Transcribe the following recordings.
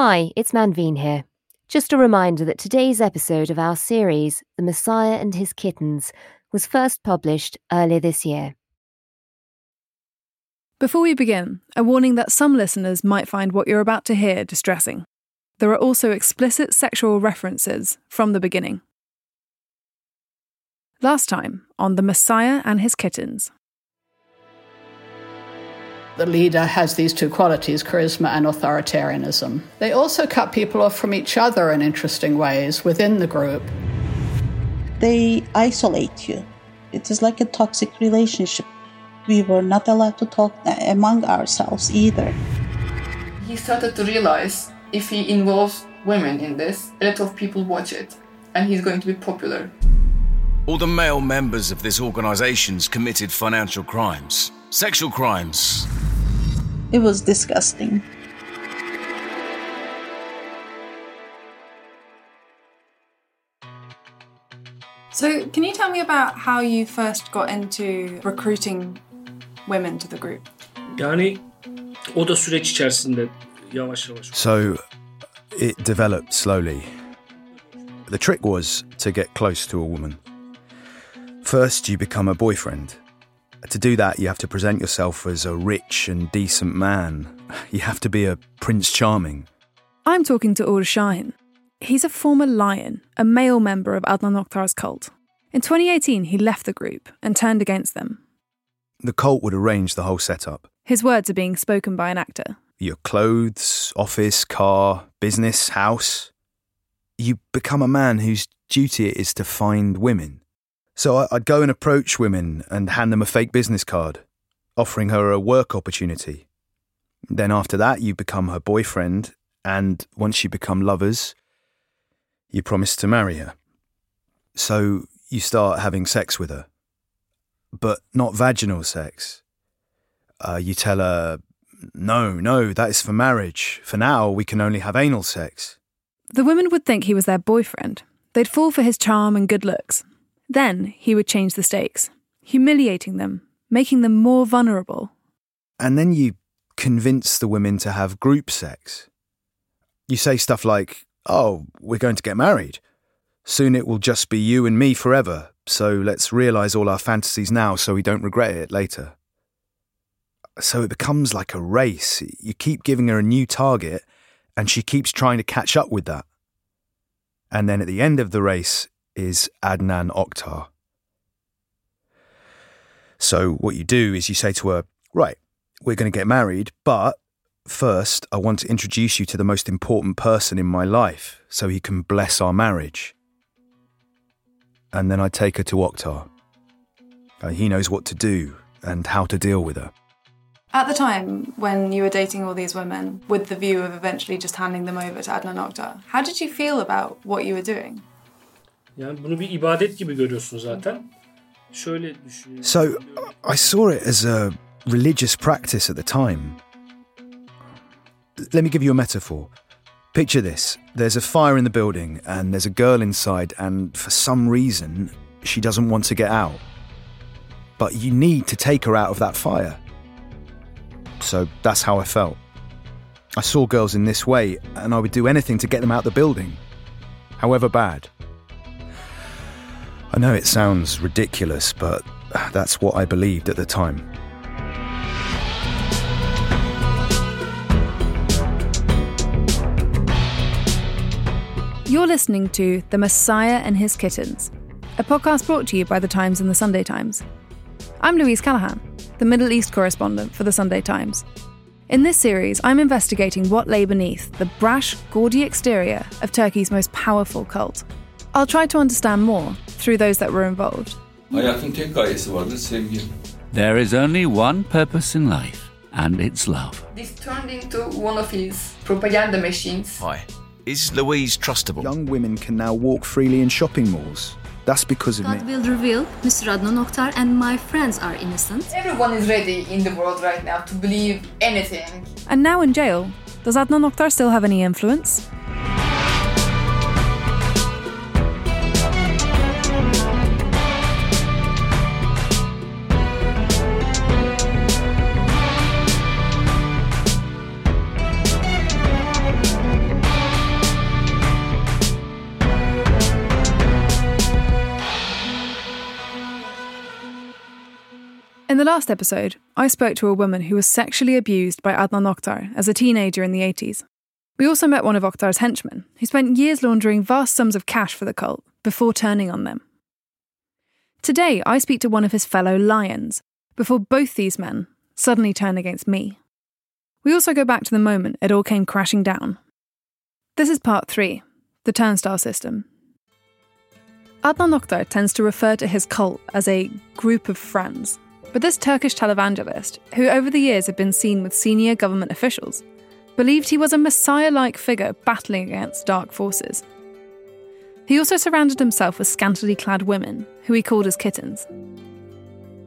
Hi, it's Manveen here. Just a reminder that today's episode of our series, The Messiah and His Kittens, was first published earlier this year. Before we begin, a warning that some listeners might find what you're about to hear distressing. There are also explicit sexual references from the beginning. Last time on The Messiah and His Kittens. The leader has these two qualities charisma and authoritarianism. They also cut people off from each other in interesting ways within the group. They isolate you. It is like a toxic relationship. We were not allowed to talk among ourselves either. He started to realize if he involves women in this, a lot of people watch it, and he's going to be popular. All the male members of this organization's committed financial crimes, sexual crimes. It was disgusting. So, can you tell me about how you first got into recruiting women to the group? Yani o da süreç içerisinde yavaş yavaş. So it developed slowly. The trick was to get close to a woman. First, you become a boyfriend. To do that, you have to present yourself as a rich and decent man. You have to be a Prince Charming. I'm talking to Uğur Şahin. He's a former lion, a male member of Adnan Oktar's cult. In 2018, he left the group and turned against them. The cult would arrange the whole setup His words are being spoken by an actor. your clothes, office, car, business, house. You become a man whose duty it is to find women. So I'd go and approach women and hand them a fake business card, offering her a work opportunity. Then after that, you become her boyfriend, and once you become lovers, you promise to marry her. So you start having sex with her, but not vaginal sex. Uh, you tell her, no, no, that is for marriage. For now, we can only have anal sex. The women would think he was their boyfriend. They'd fall for his charm and good looks. Then he would change the stakes, humiliating them, making them more vulnerable. And then you convince the women to have group sex. You say stuff like, oh, we're going to get married. Soon it will just be you and me forever, so let's realise all our fantasies now so we don't regret it later. So it becomes like a race. You keep giving her a new target, and she keeps trying to catch up with that. And then at the end of the race is Adnan Oktar. So what you do is you say to her, right, we're going to get married, but first I want to introduce you to the most important person in my life so he can bless our marriage. And then I take her to Oktar. Uh, he knows what to do and how to deal with her. At the time when you were dating all these women with the view of eventually just handing them over to Adnan Oktar, how did you feel about what you were doing? Yani bunu bir ibadet gibi görüyorsun zaten. Şöyle düşünüyorum. So I saw it as a religious practice at the time. Let me give you a metaphor. Picture this there's a fire in the building, and there's a girl inside, and for some reason, she doesn't want to get out. But you need to take her out of that fire. So that's how I felt. I saw girls in this way, and I would do anything to get them out of the building, however bad. I know it sounds ridiculous, but that's what I believed at the time. You're listening to The Messiah and His Kittens, a podcast brought to you by The Times and The Sunday Times. I'm Louise Callaghan, the Middle East correspondent for The Sunday Times. In this series, I'm investigating what lay beneath the brash, gaudy exterior of Turkey's most powerful cult, I'll try to understand more through those that were involved. Hayatın tek gayesi vardır sevgi. There is only one purpose in life, and it's love. This turned into one of his propaganda machines. Hi. Is Louise trustable? Young women can now walk freely in shopping malls. That's because of God me. will reveal Mr. Adnan Oktar and my friends are innocent. Everyone is ready in the world right now to believe anything. And now in jail, does Adnan Oktar still have any influence? Last episode, I spoke to a woman who was sexually abused by Adnan Oktar as a teenager in the 80s. We also met one of Oktar's henchmen, who spent years laundering vast sums of cash for the cult before turning on them. Today, I speak to one of his fellow lions before both these men suddenly turn against me. We also go back to the moment it all came crashing down. This is part three the turnstile system. Adnan Oktar tends to refer to his cult as a group of friends, but this Turkish televangelist, who over the years had been seen with senior government officials, believed he was a messiah like figure battling against dark forces. He also surrounded himself with scantily clad women, who he called his kittens.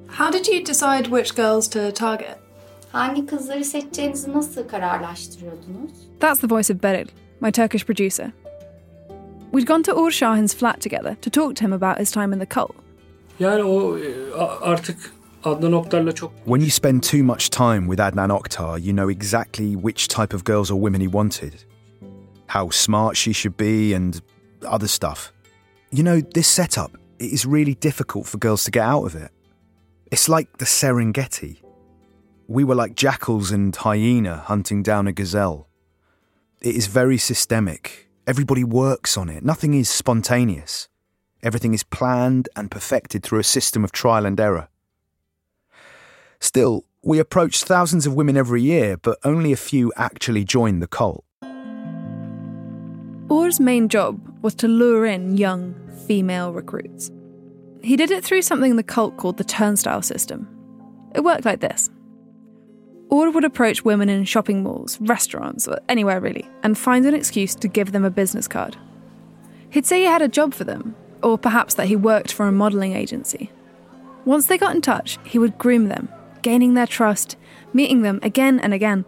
How did you decide which girls to target? Hangi kızları seçeceğinizi nasıl kararlaştırıyordunuz? That's the voice of Beril, my Turkish producer. We'd gone to Uğur Şahin's flat together to talk to him about his time in the cult. Yani o a- artık Adnan Oktar'la çok When you spend too much time with Adnan Oktar, you know exactly which type of girls or women he wanted, how smart she should be, and other stuff. You know, this setup, it is really difficult for girls to get out of it. It's like the Serengeti. We were like jackals and hyena hunting down a gazelle. It is very systemic. Everybody works on it. Nothing is spontaneous. Everything is planned and perfected through a system of trial and error. Still, we approach thousands of women every year, but only a few actually join the cult. Uğur's main job was to lure in young female recruits. He did it through something the cult called the turnstile system. It worked like this Uğur would approach women in shopping malls, restaurants, or anywhere really, and find an excuse to give them a business card. He'd say he had a job for them, or perhaps that he worked for a modelling agency. Once they got in touch, he would groom them, gaining their trust, meeting them again and again.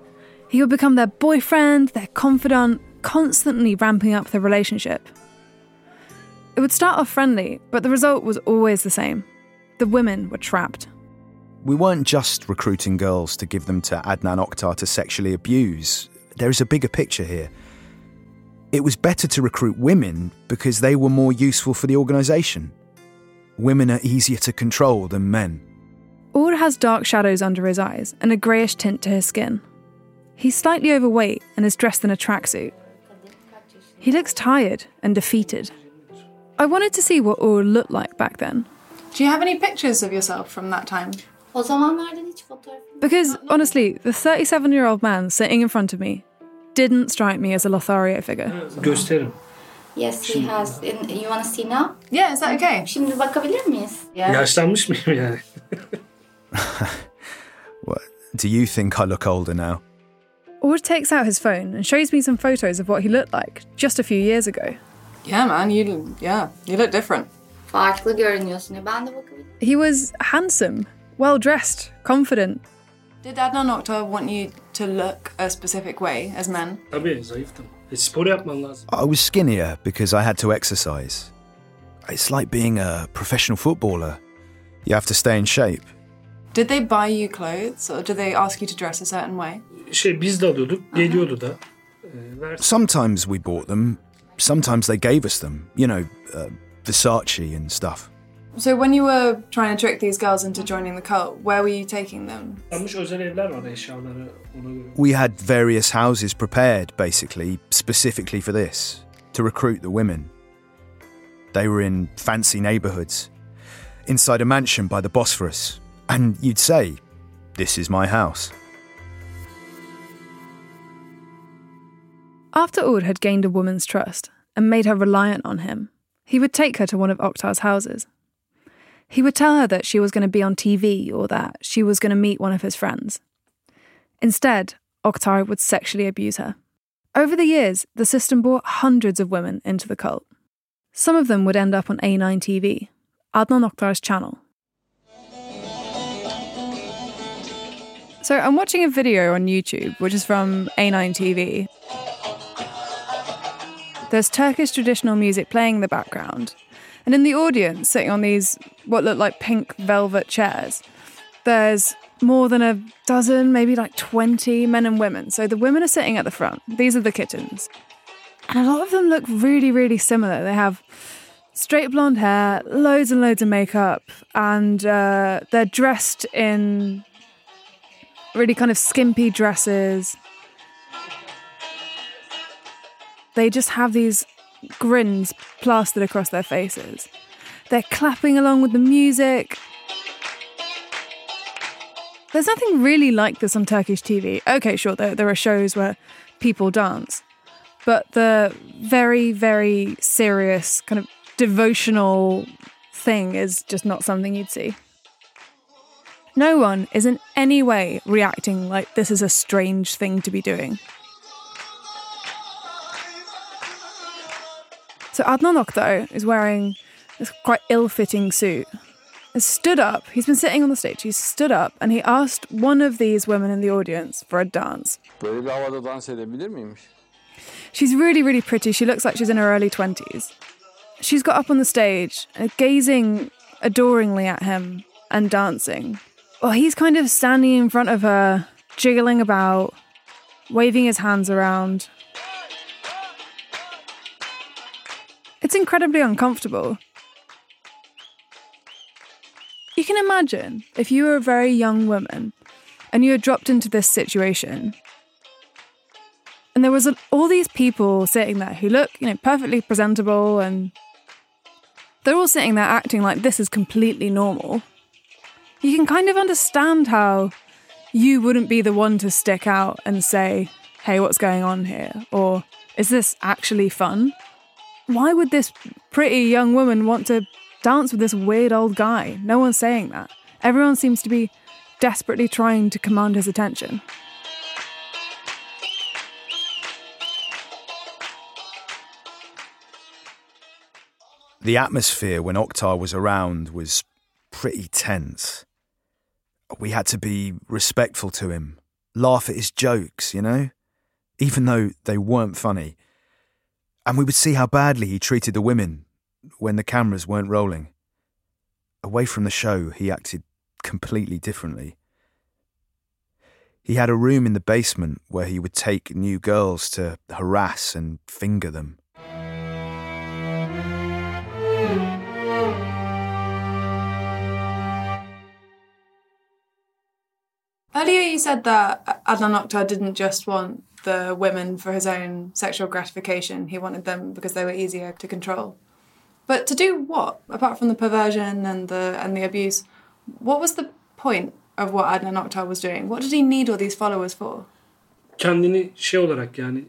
He would become their boyfriend, their confidant, constantly ramping up the relationship. It would start off friendly, but the result was always the same. The women were trapped. We weren't just recruiting girls to give them to Adnan Oktar to sexually abuse. There is a bigger picture here. It was better to recruit women because they were more useful for the organisation. Women are easier to control than men. Uğur has dark shadows under his eyes and a greyish tint to his skin. He's slightly overweight and is dressed in a tracksuit. He looks tired and defeated. I wanted to see what Uğur looked like back then. Do you have any pictures of yourself from that time? O zamanlardan hiç fotoğraf Because, honestly, the 37 year old man sitting in front of me didn't strike me as a Lothario figure. gösteririm. Yes, he has. You want to see now? Yeah, is that okay? Şimdi bakabilir miyiz? Yeah. Yaşlanmış mıyım yani? What, do you think I look older now? Uğur takes out his phone and shows me some photos of what he looked like just a few years ago. Yeah, man, you yeah, you look different. Farklı görünüyorsun. Ya ben de bakabilirim. He was handsome, well dressed, confident. Did Adnan Oktar want you to look a specific way as men? Tabii zayıftım. Spor yapman lazım. I was skinnier because I had to exercise. It's like being a professional footballer. You have to stay in shape. Did they buy you clothes or did they ask you to dress a certain way? Şey biz de alıyorduk. Geliyordu da. Sometimes we bought them, sometimes they gave us them. You know, uh, Versace and stuff. So when you were trying to trick these girls into joining the cult, where were you taking them? Almış özel evler var eşyaları ona göre. We had various houses prepared, basically, specifically for this. to recruit the women. They were in fancy neighbourhoods, inside a mansion by the Bosphorus, and you'd say, This is my house. After Uğur had gained a woman's trust and made her reliant on him, he would take her to one of Oktar's houses. He would tell her that she was going to be on TV or that she was going to meet one of his friends. Instead, Oktar would sexually abuse her. Over the years, the system brought hundreds of women into the cult. Some of them would end up on A9 TV, Adnan Oktar's channel. So I'm watching a video on YouTube, which is from A9 TV. There's Turkish traditional music playing in the background. And in the audience, sitting on these what look like pink velvet chairs, there's more than a dozen, maybe like 20 men and women. So the women are sitting at the front. These are the kittens. And a lot of them look really, really similar. They have straight blonde hair, loads and loads of makeup, and uh, they're dressed in really kind of skimpy dresses. They just have these grins plastered across their faces. They're clapping along with the music. There's nothing really like this on Turkish TV. Okay, sure, there, there are shows where people dance, but the very, very serious, kind of devotional thing is just not something you'd see. No one is in any way reacting like this is a strange thing to be doing. So Adnan Oktar is wearing this quite ill-fitting suit. Has stood up. He's been sitting on the stage. He's stood up and he asked one of these women in the audience for a dance. She's really, really pretty. She looks like she's in her early 20s. She's got up on the stage, uh, gazing adoringly at him and dancing. Well, he's kind of standing in front of her, jiggling about, waving his hands around. It's incredibly uncomfortable. You can imagine if you were a very young woman and you were dropped into this situation and there was all these people sitting there who look, you know, perfectly presentable and they're all sitting there acting like this is completely normal. You can kind of understand how you wouldn't be the one to stick out and say, "Hey, what's going on here?" or "Is this actually fun?" Why would this pretty young woman want to dance with this weird old guy? No one's saying that. Everyone seems to be desperately trying to command his attention. The atmosphere when Oktar was around was pretty tense. We had to be respectful to him, laugh at his jokes, you know, even though they weren't funny. And we would see how badly he treated the women when the cameras weren't rolling. Away from the show, he acted completely differently. He had a room in the basement where he would take new girls to harass and finger them. Earlier, you said that Adnan Oktar didn't just want the women for his own sexual gratification, he wanted them because they were easier to control. But to do what? Apart from the perversion and the and the abuse, what was the point of what Adnan Oktar was doing? What did he need all these followers for? Kendini şey olarak yani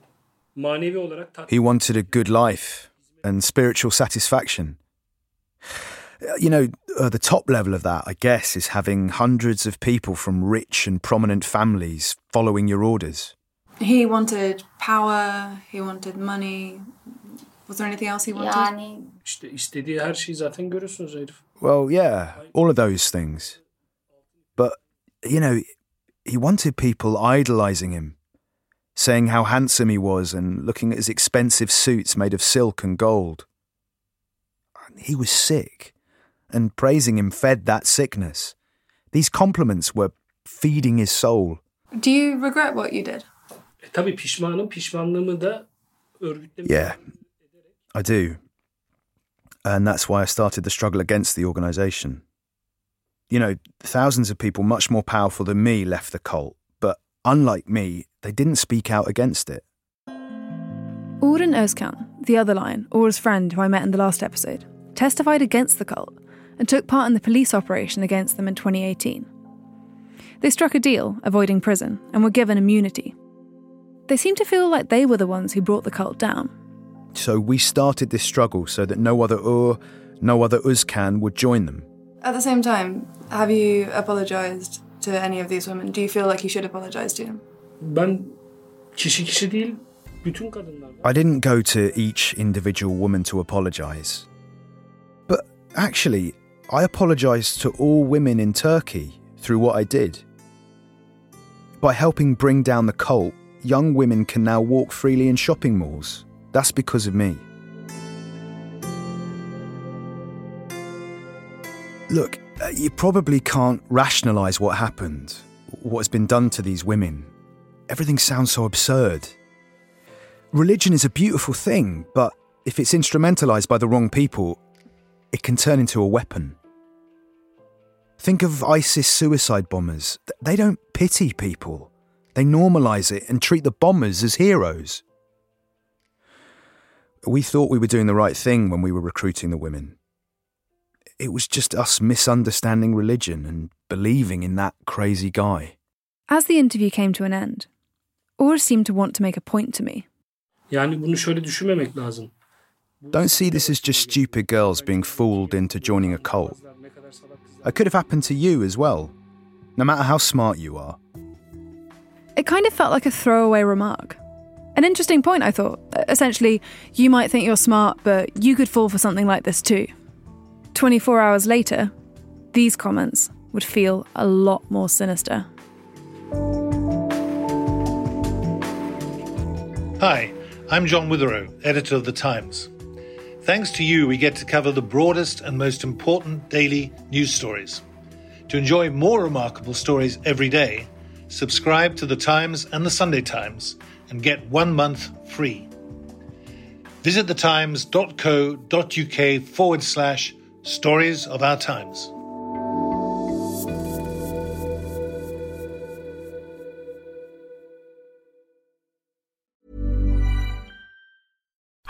manevi olarak He wanted a good life and spiritual satisfaction. You know, uh, the top level of that, I guess, is having hundreds of people from rich and prominent families following your orders. He wanted power, he wanted money. Was there anything else he wanted? Yani İşte istediği her şeyi zaten görüyorsunuz herif. Well, yeah, all of those things. But, you know, he wanted people idolizing him, saying how handsome he was and looking at his expensive suits made of silk and gold. He was sick, and praising him fed that sickness. These compliments were feeding his soul. Do you regret what you did? Tabii pişmanım. Pişmanlığımı da örgütlemek Yeah, I do. And that's why I started the struggle against the organisation. You know, thousands of people much more powerful than me left the cult, but unlike me, they didn't speak out against it. Uğur and Özkan, the other lion, Uğur's friend who I met in the last episode, testified against the cult and took part in the police operation against them in 2018. They struck a deal, avoiding prison, and were given immunity. They seemed to feel like they were the ones who brought the cult down. So we started this struggle so that no other Uğur, no other Özkan would join them. At the same time, have you apologised to any of these women? Do you feel like you should apologise to them? Ben kişi kişi değil, bütün kadınlar. I didn't go to each individual woman to apologise. But actually, I apologised to all women in Turkey through what I did. By helping bring down the cult, young women can now walk freely in shopping malls. That's because of me. Look, uh, you probably can't rationalise what happened, what has been done to these women. Everything sounds so absurd. Religion is a beautiful thing, but if it's instrumentalised by the wrong people, it can turn into a weapon. Think of ISIS suicide bombers. They don't pity people, they normalise it and treat the bombers as heroes. We thought we were doing the right thing when we were recruiting the women. It was just us misunderstanding religion and believing in that crazy guy. As the interview came to an end, Uğur seemed to want to make a point to me. Yani bunu şöyle düşünmemek lazım. Don't see this as just stupid girls being fooled into joining a cult. It could have happened to you as well, no matter how smart you are. It kind of felt like a throwaway remark. An interesting point, I thought. Essentially, you might think you're smart, but you could fall for something like this too. 24 hours later, these comments would feel a lot more sinister. Hi, I'm John Witherow, editor of The Times. Thanks to you, we get to cover the broadest and most important daily news stories. To enjoy more remarkable stories every day, subscribe to The Times and The Sunday Times and get one month free. Visit thetimes.co.uk forward slash stories of our times.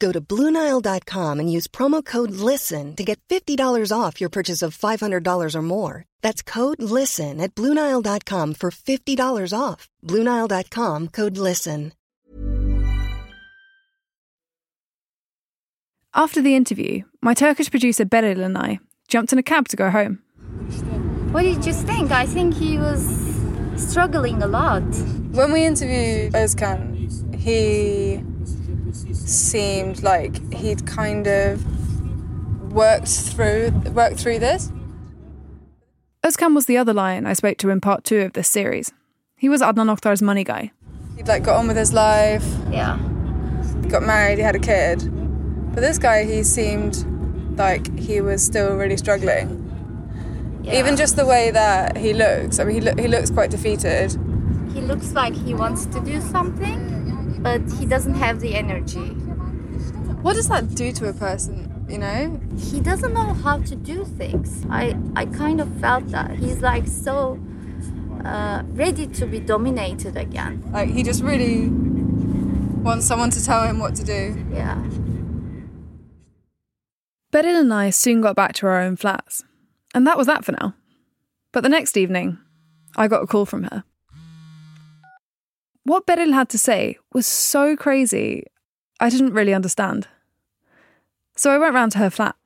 Go to BlueNile.com and use promo code LISTEN to get $50 off your purchase of $500 or more. That's code LISTEN at BlueNile.com for $50 off. BlueNile.com code LISTEN. After the interview, my Turkish producer Beril and I jumped in a cab to go home. What did you think? I think he was struggling a lot. When we interviewed Özkan, he seemed like he'd kind of worked through worked through this. Özkan was the other lion I spoke to in part two of this series. He was Adnan Oktar's money guy. He'd like got on with his life. Yeah. Got married. He had a kid. But this guy, he seemed like he was still really struggling. Even just the way that he looks. I mean, he, lo- he looks quite defeated. He looks like he wants to do something, but he doesn't have the energy. What does that do to a person, you know? He doesn't know how to do things. I, I kind of felt that. He's like so uh, ready to be dominated again. Like, he just really wants someone to tell him what to do. Yeah. Beril and I soon got back to our own flats. And that was that for now. But the next evening, I got a call from her. What Beril had to say was so crazy, I didn't really understand. So I went round to her flat.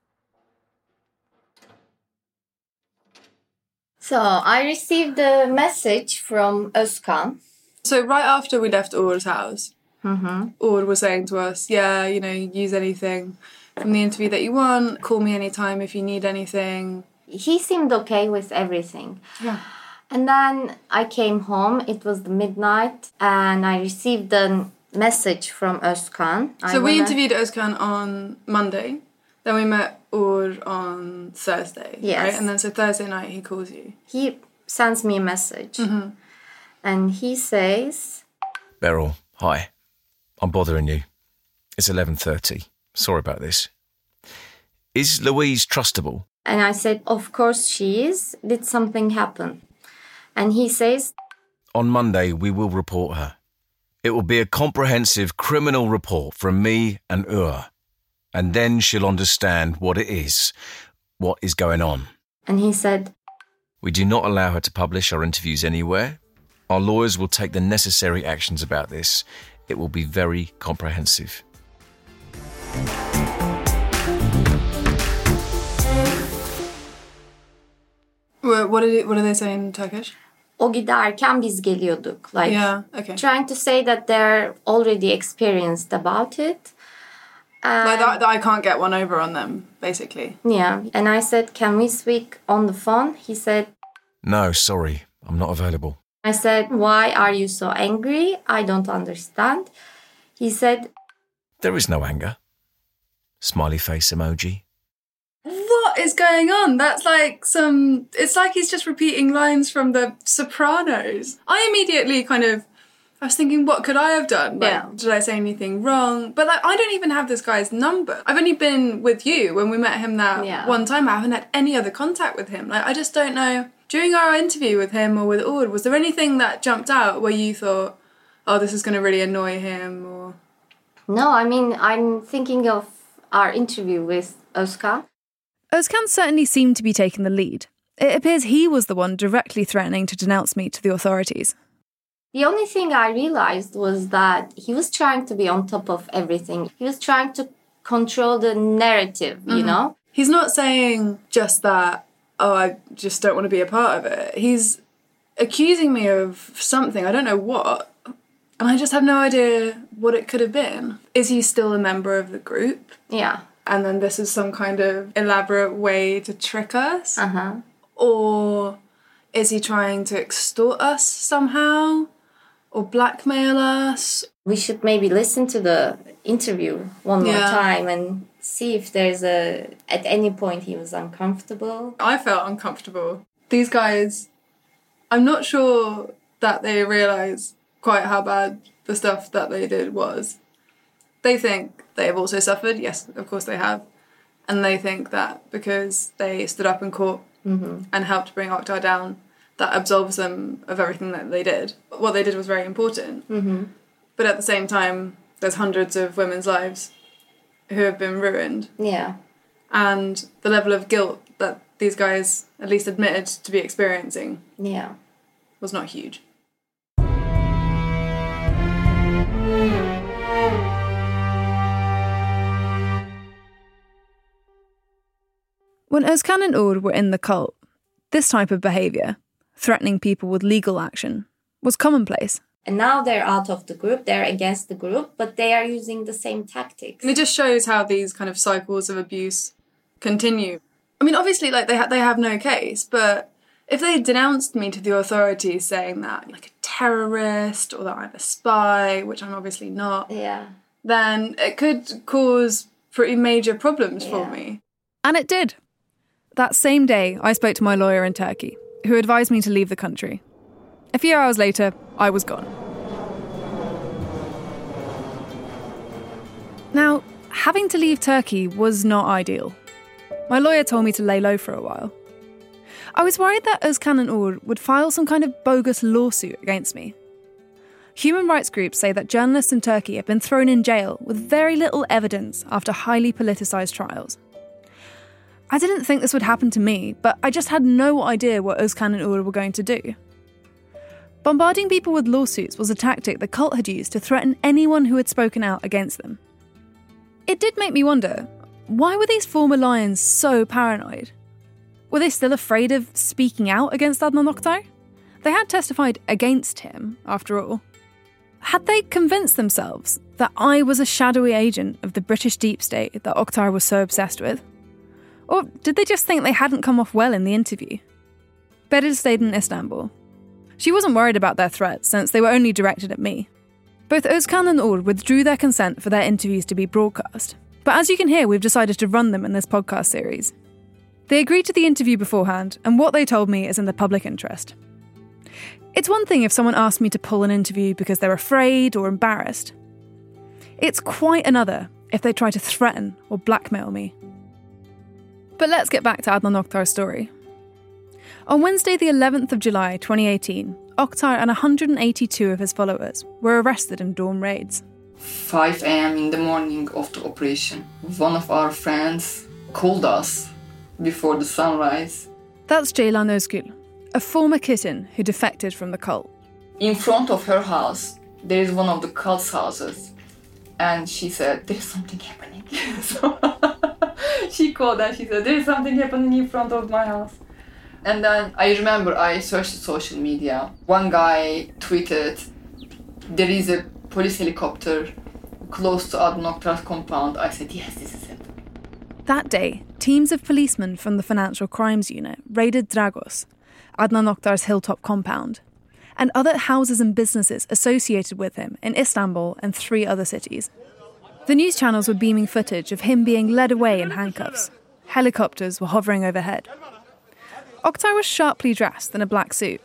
So I received a message from Özkan. So, right after we left Uğur's house, Mm-hmm. Uğur was saying to us, Yeah, you know, use anything from the interview that you want, call me anytime if you need anything. He seemed okay with everything. Yeah. And then I came home. It was the midnight, and I received a message from Özkan. I So, we wanna- interviewed Özkan on Monday, then we met Uğur on Thursday. Yes. Right? And then, so Thursday night, he calls you. He sends me a message, Mhm. and he says, Beril, hi. I'm bothering you. It's 11:30. Sorry about this. Is Louise trustable? and I said, "Of course she is. Did something happen?" And he says, On Monday, we will report her. It will be a comprehensive criminal report from me and Uğur. And then she'll understand what it is, what is going on. and he said, We do not allow her to publish our interviews anywhere. Our lawyers will take the necessary actions about this. It will be very comprehensive. What, did it, what do they say in Turkish? "O giderken biz geliyorduk." Like Yeah, okay. trying to say that they're already experienced about it. like that, that I can't get one over on them, basically. Yeah, and I said, "Can we speak on the phone?" He said, No, sorry, I'm not available. I said, "Why are you so angry? I don't understand." He said, There is no anger. Smiley face emoji. Is going on? That's like some. It's like he's just repeating lines from The Sopranos. I immediately kind of. I was thinking, what could I have done? Like, Yeah. Did I say anything wrong? But like, I don't even have this guy's number. I've only been with you when we met him that Yeah. one time. I haven't had any other contact with him. Like, I just don't know. During our interview with him or with Uğur, was there anything that jumped out where you thought, oh, this is going to really annoy him? Or "No, I mean, I'm thinking of our interview with Özkan." Özkan certainly seemed to be taking the lead. It appears he was the one directly threatening to denounce me to the authorities. The only thing I realized was that he was trying to be on top of everything. He was trying to control the narrative, you Mhm. know? He's not saying just that, oh, I just don't want to be a part of it. He's accusing me of something, I don't know what, and I just have no idea what it could have been. Is he still a member of the group? Yeah. And then this is some kind of elaborate way to trick us? Uh huh. Or is he trying to extort us somehow? Or blackmail us? We should maybe listen to the interview one more Yeah. time and see if there's a. At any point he was uncomfortable. I felt uncomfortable. These guys, I'm not sure that they realise quite how bad the stuff that they did was. They think they have also suffered, yes, of course they have. And they think that because they stood up in court Mhm. and helped bring Oktar down, that absolves them of everything that they did. What they did was very important. Mm-hmm. But at the same time, there's hundreds of women's lives who have been ruined. Yeah. And the level of guilt that these guys at least admitted to be experiencing Yeah. was not huge. When Özkan and Uğur were in the cult, this type of behaviour, threatening people with legal action, was commonplace. And now they're out of the group, they're against the group, but they are using the same tactics. And it just shows how these kind of cycles of abuse continue. I mean, obviously, like they ha- they have no case, but if they denounced me to the authorities, saying that like a terrorist or that I'm a spy, which I'm obviously not, yeah, then it could cause pretty major problems for me. And it did. That same day, I spoke to my lawyer in Turkey, who advised me to leave the country. A few hours later, I was gone. Now, having to leave Turkey was not ideal. My lawyer told me to lay low for a while. I was worried that Özkan and Uğur would file some kind of bogus lawsuit against me. Human rights groups say that journalists in Turkey have been thrown in jail with very little evidence after highly politicised trials. I didn't think this would happen to me, but I just had no idea what Özkan and Uğur were going to do. Bombarding people with lawsuits was a tactic the cult had used to threaten anyone who had spoken out against them. It did make me wonder why were these former lions so paranoid? Were they still afraid of speaking out against Adnan Oktar? They had testified against him, after all. Had they convinced themselves that I was a shadowy agent of the British deep state that Oktar was so obsessed with? Or did they just think they hadn't come off well in the interview? Beril stayed in Istanbul. She wasn't worried about their threats since they were only directed at me. Both Özkan and Uğur withdrew their consent for their interviews to be broadcast, but as you can hear, we've decided to run them in this podcast series. They agreed to the interview beforehand, and what they told me is in the public interest. It's one thing if someone asked me to pull an interview because they're afraid or embarrassed. It's quite another if they try to threaten or blackmail me. But let's get back to Adnan Oktar's story. On Wednesday, the 11th of July 2018, Oktar and 182 of his followers were arrested in dawn raids. 5 a.m. in the morning of the operation, one of our friends called us before the sunrise. That's Ceylan Özgül, a former kitten who defected from the cult. In front of her house, there is one of the cult's houses, and she said, There's something happening. so she called and she said, There's something happening in front of my house. And then I remember I searched social media. One guy tweeted, There is a police helicopter close to Adnan Oktar's compound. I said, Yes, this is it. That day, teams of policemen from the Financial Crimes Unit raided Dragos, Adnan Oktar's hilltop compound, and other houses and businesses associated with him in Istanbul and three other cities. The news channels were beaming footage of him being led away in handcuffs. Helicopters were hovering overhead. Oktar was sharply dressed in a black suit.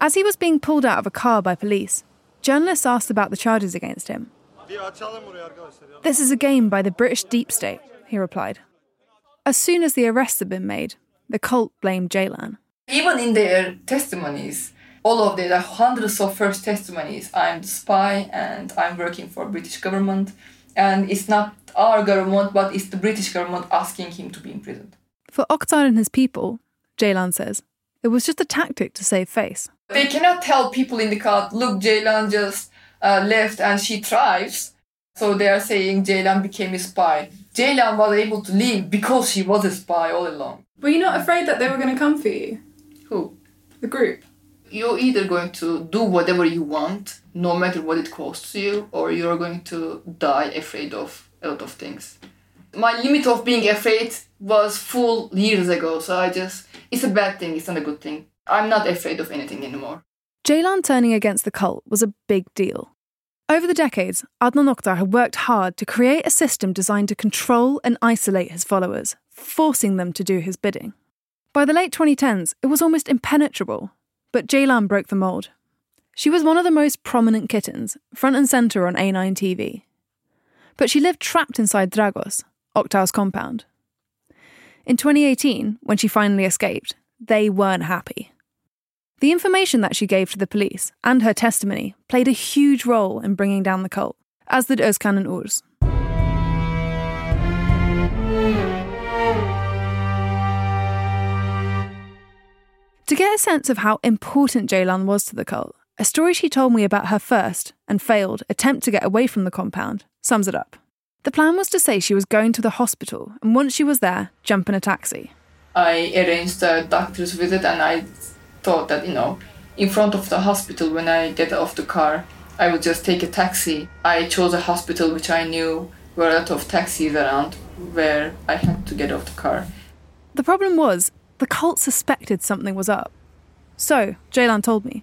As he was being pulled out of a car by police, journalists asked about the charges against him. This is a game by the British deep state, he replied. As soon as the arrests had been made, the cult blamed Ceylan. Even in their testimonies, all of their hundreds of first testimonies, I'm the spy and I'm working for British government, and it's not our government, but it's the British government asking him to be imprisoned. For Oktar and his people, Ceylan says, it was just a tactic to save face. They cannot tell people in the cult, look, Ceylan just uh, left and she thrives. So they are saying Ceylan became a spy. Ceylan was able to leave because she was a spy all along. Were you not afraid that they were going to come for you? Who? The group. You're either going to do whatever you want, no matter what it costs you, or you're going to die afraid of a lot of things. My limit of being afraid was full years ago, so I just, it's a bad thing, it's not a good thing. I'm not afraid of anything anymore. Ceylan turning against the cult was a big deal. Over the decades, Adnan Oktar had worked hard to create a system designed to control and isolate his followers, forcing them to do his bidding. By the late 2010s, it was almost impenetrable, but Ceylan broke the mould. She was one of the most prominent kittens, front and centre on A9 TV. But she lived trapped inside Dragos, Oktar's compound. In 2018, when she finally escaped, they weren't happy. The information that she gave to the police and her testimony played a huge role in bringing down the cult, as did Özkan and Uğur's. To get a sense of how important Ceylan was to the cult, a story she told me about her first and failed attempt to get away from the compound sums it up. The plan was to say she was going to the hospital, and once she was there, jump in a taxi. I arranged a doctor's visit and I thought that, you know, in front of the hospital when I get off the car, I would just take a taxi. I chose a hospital which I knew were a lot of taxis around where I had to get off the car. The problem was, the cult suspected something was up. So, Jaylan told me,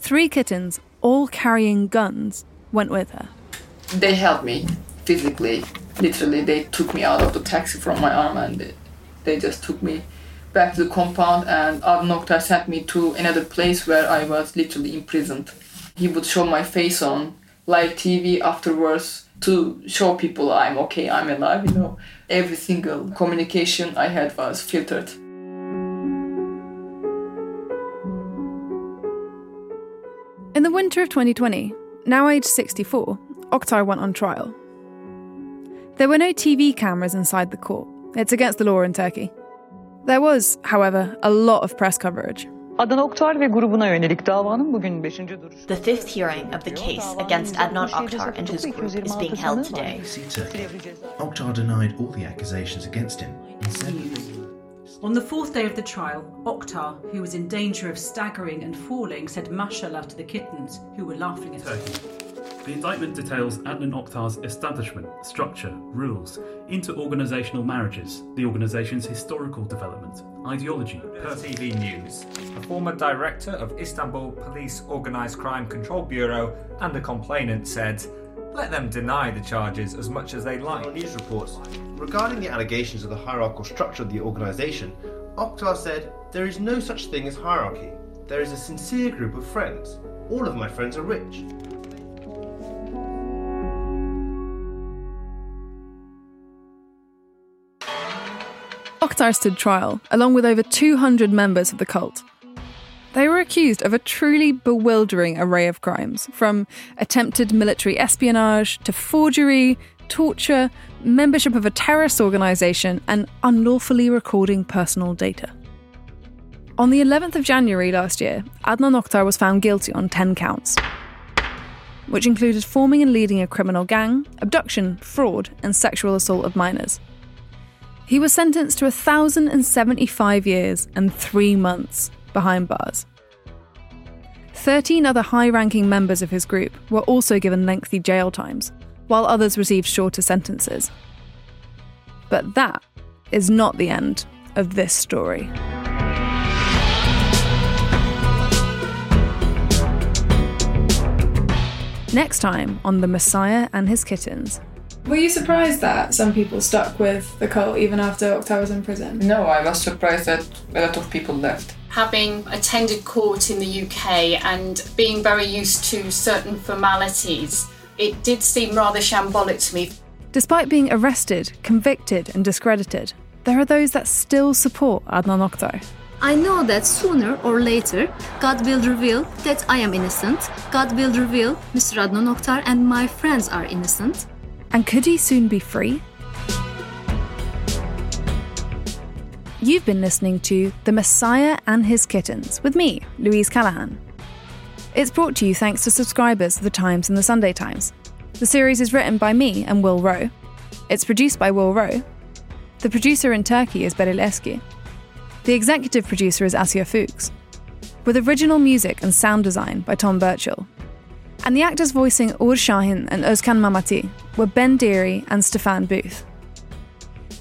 three kittens, all carrying guns, went with her. They helped me physically. Literally, they took me out of the taxi from my arm and they, just took me back to the compound. And Adnan Oktar sent me to another place where I was literally imprisoned. He would show my face on live TV afterwards to show people I'm okay, I'm alive, you know. Every single communication I had was filtered. In the winter of 2020, now aged 64, Oktar went on trial. There were no TV cameras inside the court. It's against the law in Turkey. There was, however, a lot of press coverage. Adnan Oktar ve grubuna yönelik davanın bugün 5. duruşu. The fifth hearing of the case against Adnan Oktar and his group is being held today. Oktar denied all the accusations against him and said On the fourth day of the trial, Oktar, who was in danger of staggering and falling, said mashallah to the kittens, who were laughing at him. The indictment details Adnan Oktar's establishment, structure, rules, inter-organisational marriages, the organisation's historical development, ideology, Per TV News, a former director of Istanbul Police Organised Crime Control Bureau and a complainant said, let them deny the charges as much as they like. News reports, regarding the allegations of the hierarchical structure of the organisation, Oktar said, There is no such thing as hierarchy. There is a sincere group of friends. All of my friends are rich. Oktar stood trial, along with over 200 members of the cult. They were accused of a truly bewildering array of crimes, from attempted military espionage to forgery, torture, membership of a terrorist organisation, and unlawfully recording personal data. On the 11th of January last year, Adnan Oktar was found guilty on 10 counts, which included forming and leading a criminal gang, abduction, fraud, and sexual assault of minors. He was sentenced to 1,075 years and three months behind bars. 13 other high ranking members of his group were also given lengthy jail times, while others received shorter sentences. But that is not the end of this story. Next time on The Messiah and His Kittens. Were you surprised that some people stuck with the cult even after Oktar was in prison? No, I was surprised that a lot of people left. Having attended court in the UK and being very used to certain formalities, it did seem rather shambolic to me. Despite being arrested, convicted, and discredited, there are those that still support Adnan Oktar. I know that sooner or later, God will reveal that I am innocent. God will reveal Mr. Adnan Oktar and my friends are innocent. And could he soon be free? You've been listening to The Messiah and His Kittens with me, Louise Callaghan. It's brought to you thanks to subscribers of The Times and The Sunday Times. The series is written by me and Will Rowe. It's produced by Will Rowe. The producer in Turkey is Beril Eski. The executive producer is Asya Fuchs. With original music and sound design by Tom Birchall. And the actors voicing Uğur Şahin and Özkan Mamati were Ben Deary and Stefan Booth.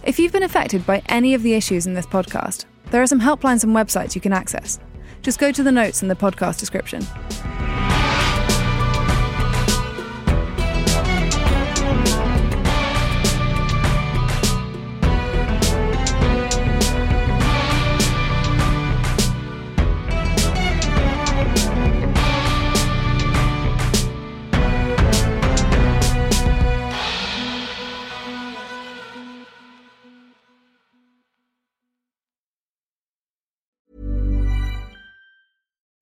If you've been affected by any of the issues in this podcast, there are some helplines and websites you can access. Just go to the notes in the podcast description.